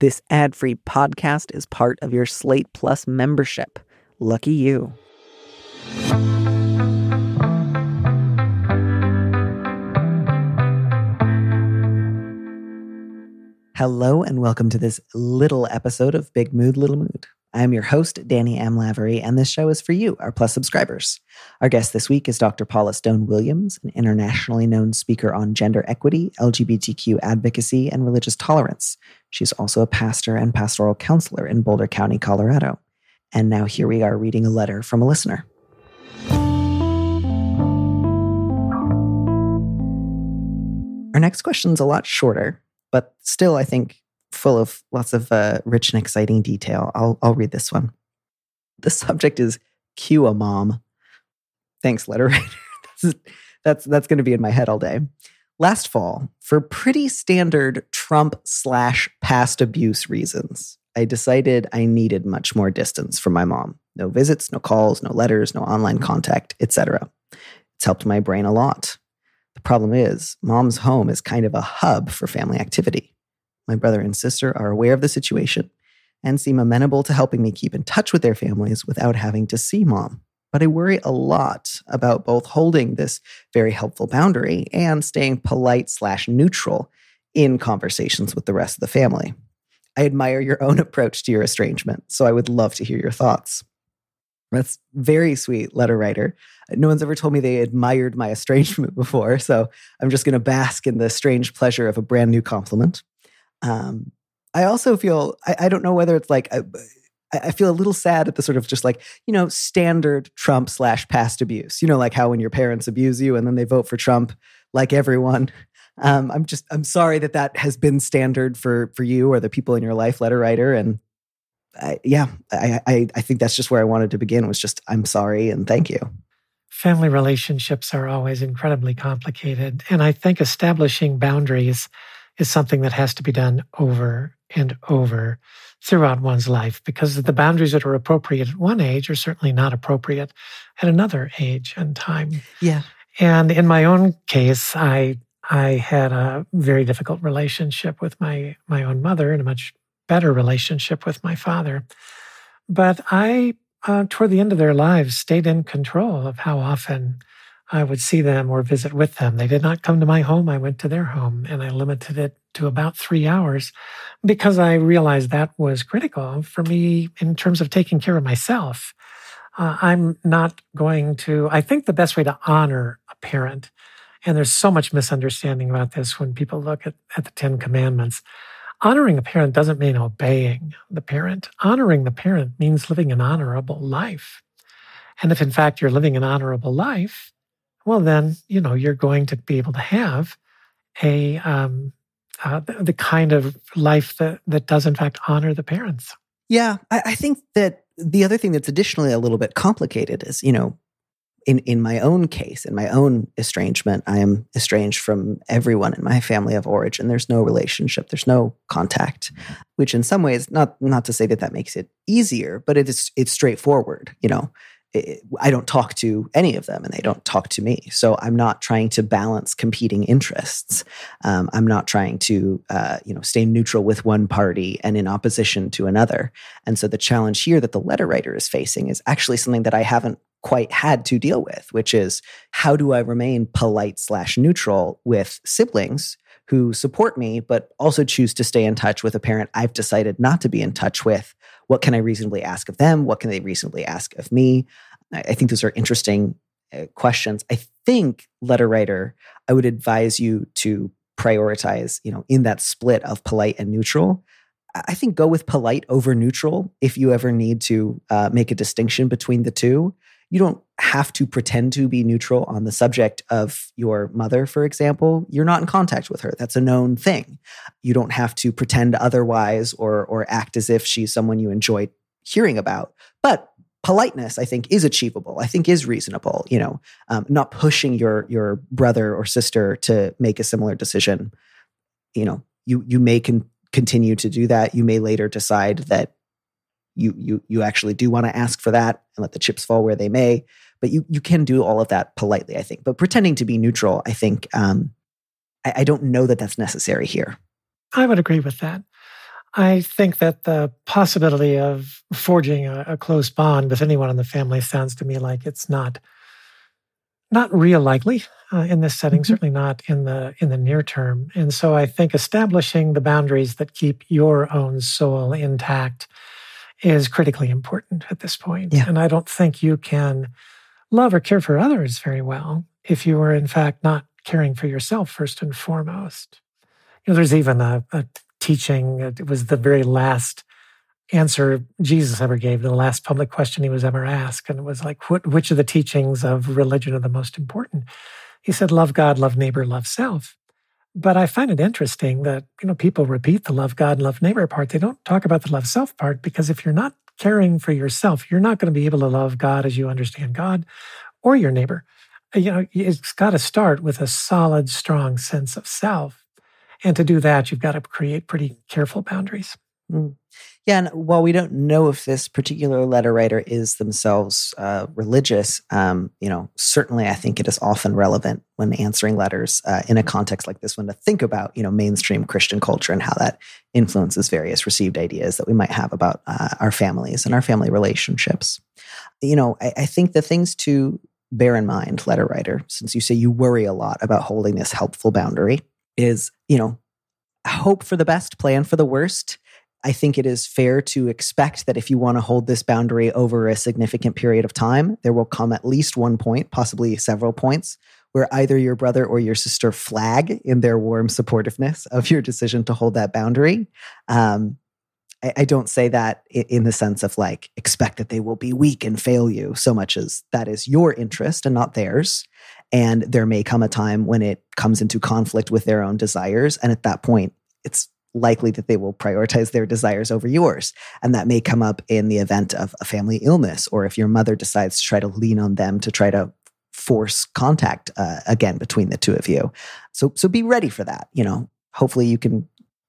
This ad free podcast is part of your Slate Plus membership. Lucky you. Hello, and welcome to this little episode of Big Mood, Little Mood. I'm your host, Danny M. Lavery, and this show is for you, our Plus subscribers. Our guest this week is Dr. Paula Stone Williams, an internationally known speaker on gender equity, LGBTQ advocacy, and religious tolerance. She's also a pastor and pastoral counselor in Boulder County, Colorado. And now here we are reading a letter from a listener. Our next question is a lot shorter, but still, I think, full of lots of uh, rich and exciting detail. I'll, I'll read this one. The subject is Q-A-Mom. Thanks, letter writer. that's that's, that's going to be in my head all day. Last fall, for pretty standard Trump slash past abuse reasons, I decided I needed much more distance from my mom. No visits, no calls, no letters, no online contact, etc. It's helped my brain a lot. The problem is, mom's home is kind of a hub for family activity. My brother and sister are aware of the situation and seem amenable to helping me keep in touch with their families without having to see mom. But I worry a lot about both holding this very helpful boundary and staying polite slash neutral in conversations with the rest of the family. I admire your own approach to your estrangement, so I would love to hear your thoughts. That's very sweet, letter writer. No one's ever told me they admired my estrangement before, so I'm just going to bask in the strange pleasure of a brand new compliment. Um, I also feel, I, I, don't know whether it's like, I, I feel a little sad at the sort of just like, you know, standard Trump slash past abuse. You know, like how when your parents abuse you and then they vote for Trump, like everyone. Um, I'm just, I'm sorry that that has been standard for for you or the people in your life, letter writer. And I, yeah, I, I, I think that's just where I wanted to begin was just I'm sorry and thank you. Family relationships are always incredibly complicated, and I think establishing boundaries is something that has to be done over and over throughout one's life because the boundaries that are appropriate at one age are certainly not appropriate at another age and time. Yeah. And in my own case, I I had a very difficult relationship with my my own mother and a much better relationship with my father. But I, uh, toward the end of their lives, stayed in control of how often I would see them or visit with them. They did not come to my home. I went to their home and I limited it to about three hours because I realized that was critical for me in terms of taking care of myself. Uh, I'm not going to, I think the best way to honor a parent, and there's so much misunderstanding about this when people look at, at the Ten Commandments. Honoring a parent doesn't mean obeying the parent. Honoring the parent means living an honorable life. And if in fact you're living an honorable life, well, then, you know, you're going to be able to have a, um, uh, the, the, kind of life that, that does in fact honor the parents. Yeah. I, I think that the other thing that's additionally a little bit complicated is, you know, in, in my own case, in my own estrangement, I am estranged from everyone in my family of origin. There's no relationship, there's no contact, which in some ways, not not to say that that makes it easier, but it is it's straightforward. You know, I don't talk to any of them and they don't talk to me. So I'm not trying to balance competing interests. Um, I'm not trying to, uh, you know, stay neutral with one party and in opposition to another. And so the challenge here that the letter writer is facing is actually something that I haven't quite had to deal with, which is how do I remain polite slash neutral with siblings who support me, but also choose to stay in touch with a parent I've decided not to be in touch with what can I reasonably ask of them? What can they reasonably ask of me? I think those are interesting uh, questions. I think, letter writer, I would advise you to prioritize, you know, in that split of polite and neutral. I think go with polite over neutral if you ever need to uh, make a distinction between the two. You don't have to pretend to be neutral on the subject of your mother, for example. You're not in contact with her. That's a known thing. You don't have to pretend otherwise or, or act as if she's someone you enjoy hearing about. But politeness, I think, is achievable. I think is reasonable. You know, um, not pushing your your brother or sister to make a similar decision. You know, you you may con- continue to do that. You may later decide that you you you actually do want to ask for that and let the chips fall where they may. But you you can do all of that politely, I think. But pretending to be neutral, I think, um, I, I don't know that that's necessary here. I would agree with that. I think that the possibility of forging a, a, close bond with anyone in the family sounds to me like it's not not real likely uh, in this setting. Mm-hmm. Certainly not in the in the near term. And so I think establishing the boundaries that keep your own soul intact is critically important at this point. Yeah. And I don't think you can love or care for others very well if you are in fact not caring for yourself first and foremost. You know, there's even a, a teaching. Uh, it was the very last answer Jesus ever gave, the last public question he was ever asked. And it was like, what, which of the teachings of religion are the most important? He said, love God, love neighbor, love self. But I find it interesting that, you know, people repeat the love God, and love neighbor part. They don't talk about the love self part because if you're not caring for yourself, you're not going to be able to love God as you understand God or your neighbor. Uh, you know, it's got to start with a solid, strong sense of self. And to do that, you've got to create pretty careful boundaries. Mm. Yeah, and while we don't know if this particular letter writer is themselves uh, religious, um, you know, certainly I think it is often relevant when answering letters uh, in a context like this one to think about, you know, mainstream Christian culture and how that influences various received ideas that we might have about uh, our families and our family relationships. You know, I, I think the things to bear in mind, letter writer, since you say you worry a lot about holding this helpful boundary, is, you know, hope for the best, plan for the worst I think it is fair to expect that if you want to hold this boundary over a significant period of time, there will come at least one point, possibly several points, where either your brother or your sister flag in their warm supportiveness of your decision to hold that boundary. Um, I, I, don't say that in the sense of like expect that they will be weak and fail you so much as that is your interest and not theirs. And there may come a time when it comes into conflict with their own desires. And at that point, it's likely that they will prioritize their desires over yours. And that may come up in the event of a family illness, or if your mother decides to try to lean on them to try to force contact uh, again between the two of you. So, so be ready for that. You know, hopefully you can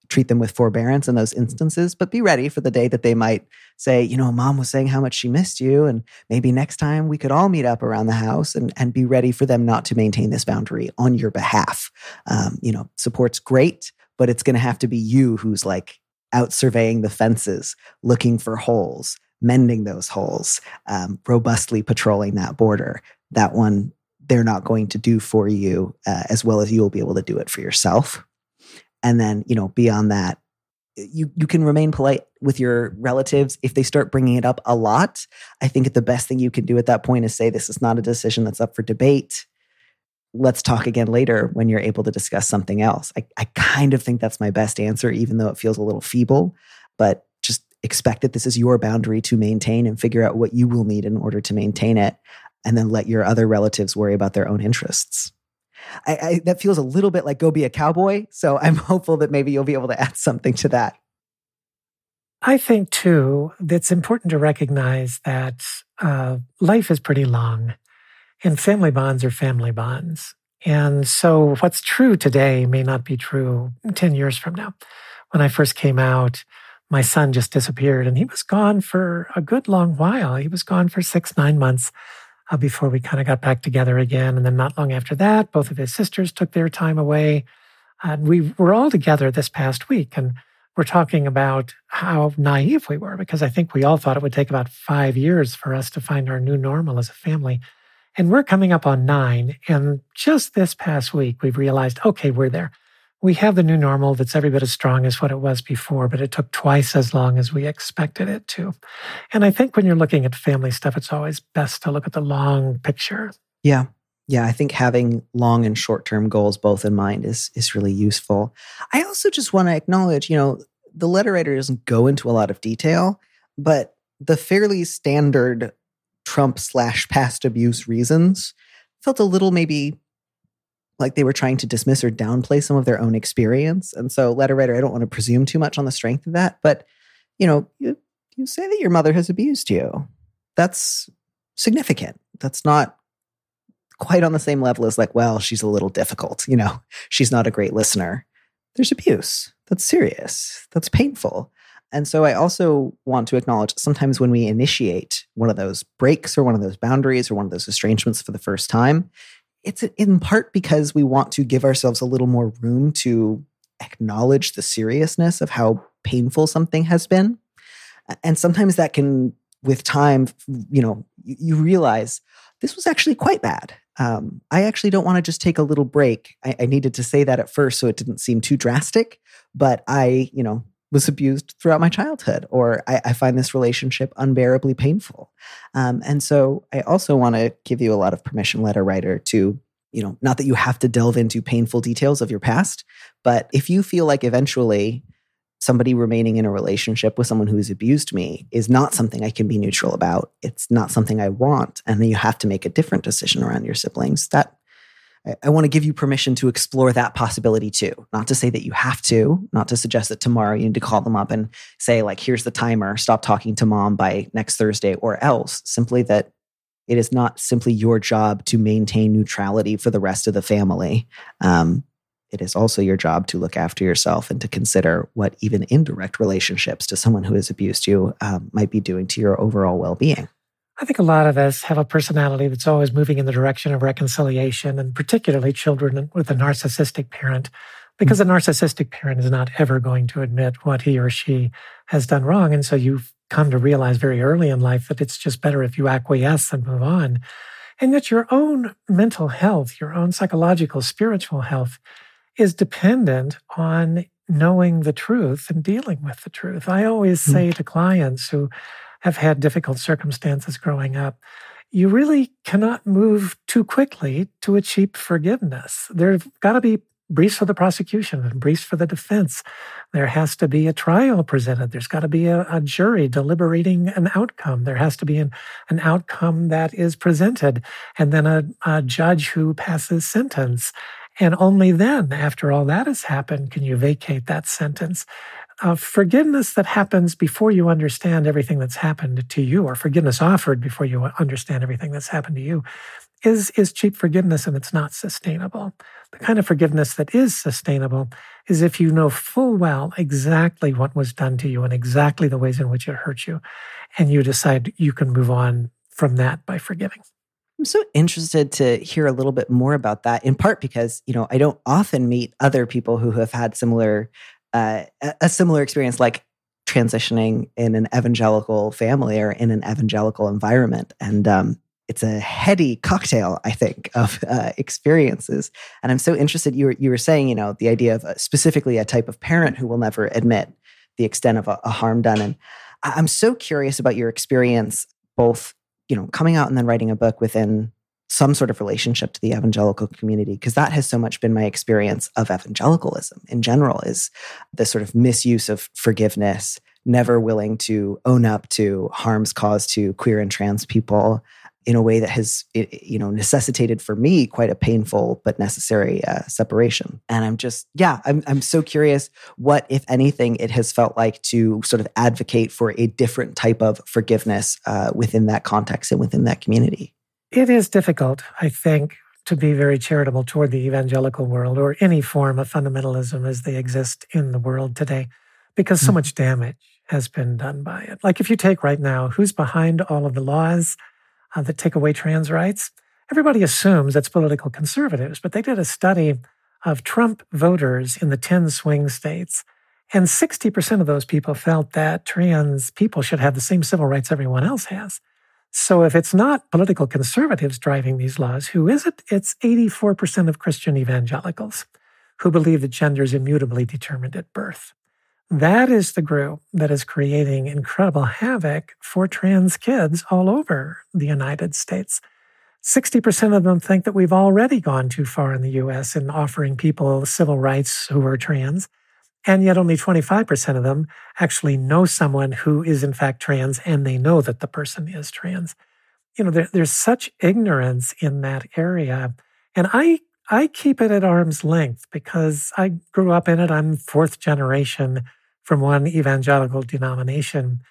treat them with forbearance in those instances, but be ready for the day that they might say, you know, mom was saying how much she missed you. And maybe next time we could all meet up around the house and, and be ready for them not to maintain this boundary on your behalf. Um, you know, support's great, but it's going to have to be you who's like out surveying the fences, looking for holes, mending those holes, um, robustly patrolling that border. That one they're not going to do for you uh, as well as you'll be able to do it for yourself. And then, you know, beyond that, you you can remain polite with your relatives if they start bringing it up a lot. I think the best thing you can do at that point is say this is not a decision that's up for debate let's talk again later when you're able to discuss something else. I, I kind of think that's my best answer, even though it feels a little feeble, but just expect that this is your boundary to maintain and figure out what you will need in order to maintain it. And then let your other relatives worry about their own interests. I, I, that feels a little bit like go be a cowboy. So I'm hopeful that maybe you'll be able to add something to that. I think too, that it's important to recognize that uh, life is pretty long. And family bonds are family bonds. And so what's true today may not be true 10 years from now. When I first came out, my son just disappeared and he was gone for a good long while. He was gone for six, nine months uh, before we kind of got back together again. And then not long after that, both of his sisters took their time away. And we were all together this past week. And we're talking about how naive we were because I think we all thought it would take about five years for us to find our new normal as a family. And we're coming up on nine. And just this past week, we've realized, okay, we're there. We have the new normal that's every bit as strong as what it was before, but it took twice as long as we expected it to. And I think when you're looking at family stuff, it's always best to look at the long picture. Yeah. Yeah, I think having long and short term goals both in mind is is really useful. I also just want to acknowledge, you know, the letter writer doesn't go into a lot of detail, but the fairly standard Trump slash past abuse reasons felt a little maybe like they were trying to dismiss or downplay some of their own experience. And so, letter writer, I don't want to presume too much on the strength of that, but you know, you, you say that your mother has abused you. That's significant. That's not quite on the same level as like, well, she's a little difficult. You know, she's not a great listener. There's abuse. That's serious. That's painful. And so I also want to acknowledge sometimes when we initiate one of those breaks or one of those boundaries or one of those estrangements for the first time, it's in part because we want to give ourselves a little more room to acknowledge the seriousness of how painful something has been. And sometimes that can, with time, you know, you, realize this was actually quite bad. Um, I actually don't want to just take a little break. I, I needed to say that at first so it didn't seem too drastic, but I, you know, was abused throughout my childhood, or I, I find this relationship unbearably painful. Um, and so I also want to give you a lot of permission, letter writer, to, you know, not that you have to delve into painful details of your past, but if you feel like eventually somebody remaining in a relationship with someone who's abused me is not something I can be neutral about. It's not something I want. And then you have to make a different decision around your siblings. That I, I want to give you permission to explore that possibility too. Not to say that you have to, not to suggest that tomorrow you need to call them up and say, like, here's the timer, stop talking to mom by next Thursday, or else. Simply that it is not simply your job to maintain neutrality for the rest of the family. Um, it is also your job to look after yourself and to consider what even indirect relationships to someone who has abused you um, might be doing to your overall well being. I think a lot of us have a personality that's always moving in the direction of reconciliation, and particularly children with a narcissistic parent, because mm-hmm. a narcissistic parent is not ever going to admit what he or she has done wrong. And so you've come to realize very early in life that it's just better if you acquiesce and move on. And that your own mental health, your own psychological, spiritual health is dependent on knowing the truth and dealing with the truth. I always hmm. say to clients who have had difficult circumstances growing up, you really cannot move too quickly to achieve forgiveness. There's got to be briefs for the prosecution and briefs for the defense. There has to be a trial presented. There's got to be a, a jury deliberating an outcome. There has to be an, an outcome that is presented, and then a, a judge who passes sentence. And only then, after all that has happened, can you vacate that sentence. Forgiveness that happens before you understand everything that's happened to you, or forgiveness offered before you understand everything that's happened to you, is, is cheap forgiveness and it's not sustainable. The kind of forgiveness that is sustainable is if you know full well exactly what was done to you and exactly the ways in which it hurt you, and you decide you can move on from that by forgiving. I'm so interested to hear a little bit more about that, in part because, you know, I don't often meet other people who have had similar, uh, a similar experience like transitioning in an evangelical family or in an evangelical environment. And um, it's a heady cocktail, I think, of uh, experiences. And I'm so interested. You were, you were saying, you know, the idea of uh, specifically a type of parent who will never admit the extent of a, a harm done. And I'm so curious about your experience, both you know, coming out and then writing a book within some sort of relationship to the evangelical community because that has so much been my experience of evangelicalism in general is the sort of misuse of forgiveness never willing to own up to harms caused to queer and trans people in a way that has you know necessitated for me quite a painful but necessary uh, separation. And i'm just yeah I'm, I'm so curious what if anything it has felt like to sort of advocate for a different type of forgiveness uh, within that context and within that community it is difficult i think to be very charitable toward the evangelical world or any form of fundamentalism as they exist in the world today because so mm-hmm. much damage has been done by it like if you take right now who's behind all of the laws uh, that take away trans rights. Everybody assumes it's political conservatives, but they did a study of Trump voters in the 10 swing states. And 60% of those people felt that trans people should have the same civil rights everyone else has. So if it's not political conservatives driving these laws, who is it? It's 84% of Christian evangelicals who believe that gender is immutably determined at birth. That is the group that is creating incredible havoc for trans kids all over the United States. 60% of them think that we've already gone too far in the US in offering people civil rights who are trans. And yet only 25% of them actually know someone who is in fact trans and they know that the person is trans. You know, there, there's such ignorance in that area. And I, I keep it at arm's length because I grew up in it. I'm fourth generation from one evangelical denomination.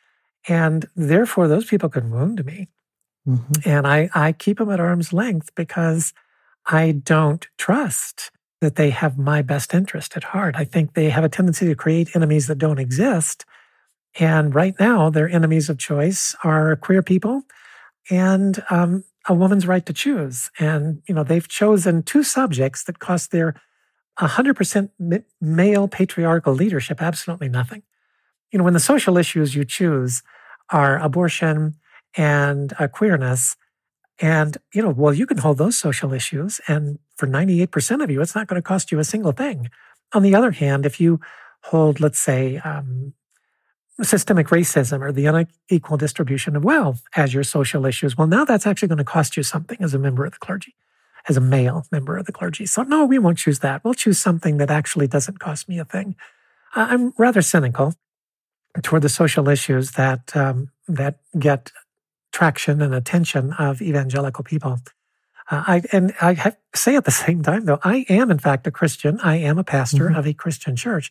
And therefore, those people could wound me. Mm-hmm. And I, I keep them at arm's length because I don't trust that they have my best interest at heart. I think they have a tendency to create enemies that don't exist. And right now, their enemies of choice are queer people and um, a woman's right to choose. And, you know, they've chosen two subjects that cost their 100% male patriarchal leadership, absolutely nothing. you know, when the social issues you choose are abortion and uh, queerness, and, you know, well, you can hold those social issues. And for 98% of you, it's not going to cost you a single thing. On the other hand, if you hold, let's say, um, systemic racism or the unequal distribution of wealth as your social issues, well, now that's actually going to cost you something as a member of the clergy, as a male member of the clergy. So, no, we won't choose that. We'll choose something that actually doesn't cost me a thing. I'm rather cynical toward the social issues that um, that get traction and attention of evangelical people. Uh, I and I have, say at the same time, though, I am in fact a Christian. I am a pastor mm-hmm. of a Christian church,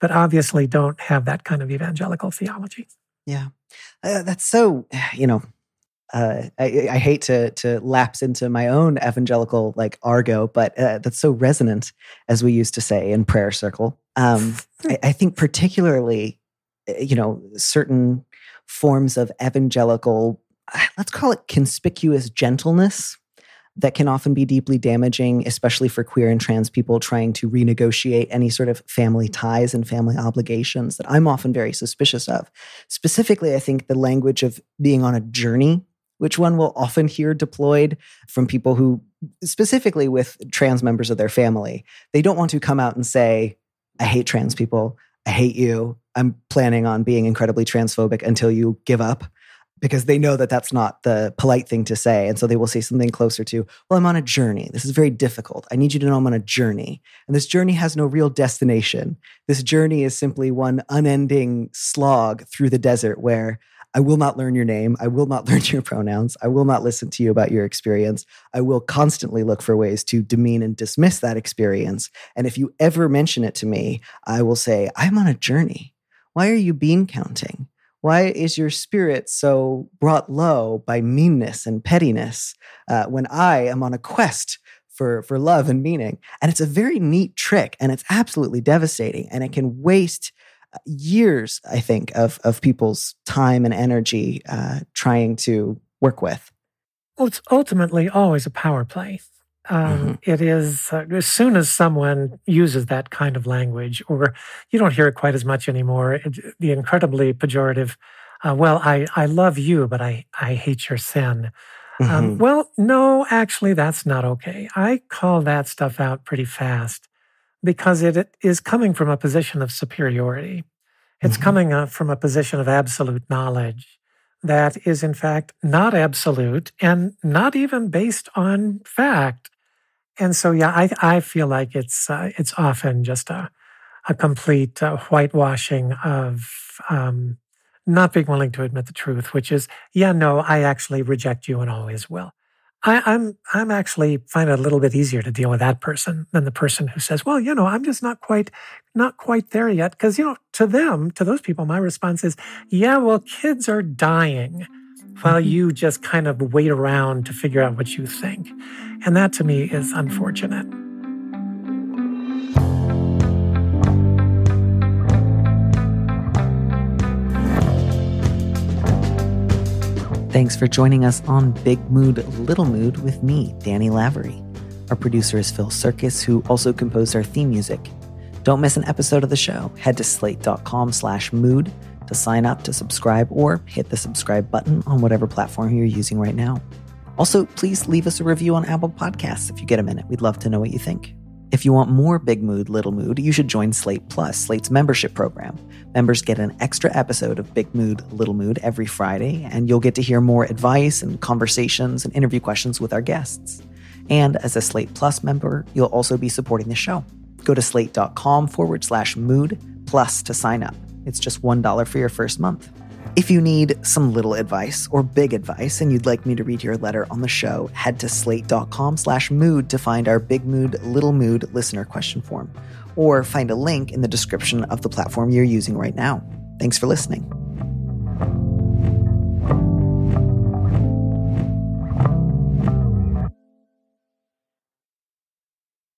but obviously don't have that kind of evangelical theology. Yeah, uh, that's so. You know, uh, I, I, hate to to lapse into my own evangelical like argot, but uh, that's so resonant, as we used to say in prayer circle. Um, I, I, think particularly, uh, you know, certain forms of evangelical let's call it conspicuous gentleness that can often be deeply damaging, especially for queer and trans people trying to renegotiate any sort of family ties and family obligations that I'm often very suspicious of. Specifically, I think the language of being on a journey, which one will often hear deployed from people who, specifically with trans members of their family, they don't want to come out and say, I hate trans people. I hate you. I'm planning on being incredibly transphobic until you give up because they know that that's not the polite thing to say. And so they will say something closer to, well, I'm on a journey. This is very difficult. I need you to know I'm on a journey. And this journey has no real destination. This journey is simply one unending slog through the desert where I will not learn your name. I will not learn your pronouns. I will not listen to you about your experience. I will constantly look for ways to demean and dismiss that experience. And if you ever mention it to me, I will say, I'm on a journey. Why are you bean counting? Why is your spirit so brought low by meanness and pettiness uh, when I am on a quest for, for love and meaning? And it's a very neat trick and it's absolutely devastating and it can waste uh, years, I think, of, of people's time and energy uh, trying to work with. Well, it's ultimately always a power play. Um, mm-hmm. it is uh, as soon as someone uses that kind of language, or you don't hear it quite as much anymore. It, the incredibly pejorative, uh, "Well, I I love you, but I I hate your sin." Um, mm-hmm. Um, well, no, actually, that's not okay. I call that stuff out pretty fast because it is coming from a position of superiority. It's mm-hmm. coming uh, from a position of absolute knowledge that is, in fact, not absolute and not even based on fact. And so, yeah, I, I feel like it's uh, it's often just a a complete uh, whitewashing of um, not being willing to admit the truth, which is, yeah, no, I actually reject you and always will. I, I'm I'm actually find it a little bit easier to deal with that person than the person who says, well, you know, I'm just not quite not quite there yet. Because you know, to them, to those people, my response is, yeah, well, kids are dying while mm-hmm. you just kind of wait around to figure out what you think. And that to me is unfortunate. Thanks for joining us on Big Mood, Little Mood with me, Danny Lavery. Our producer is Phil Surkis, who also composed our theme music. Don't miss an episode of the show. Head to slate.com slash mood to sign up to subscribe or hit the subscribe button on whatever platform you're using right now. Also, please leave us a review on Apple Podcasts if you get a minute. We'd love to know what you think. If you want more Big Mood, Little Mood, you should join Slate Plus, Slate's membership program. Members get an extra episode of Big Mood, Little Mood every Friday, and you'll get to hear more advice and conversations and interview questions with our guests. And as a Slate Plus member, you'll also be supporting the show. Go to slate.com forward slash mood plus to sign up. It's just $1 for your first month. If you need some little advice or big advice and you'd like me to read your letter on the show, head to slate.com slash mood to find our big mood, little mood listener question form, or find a link in the description of the platform you're using right now. Thanks for listening.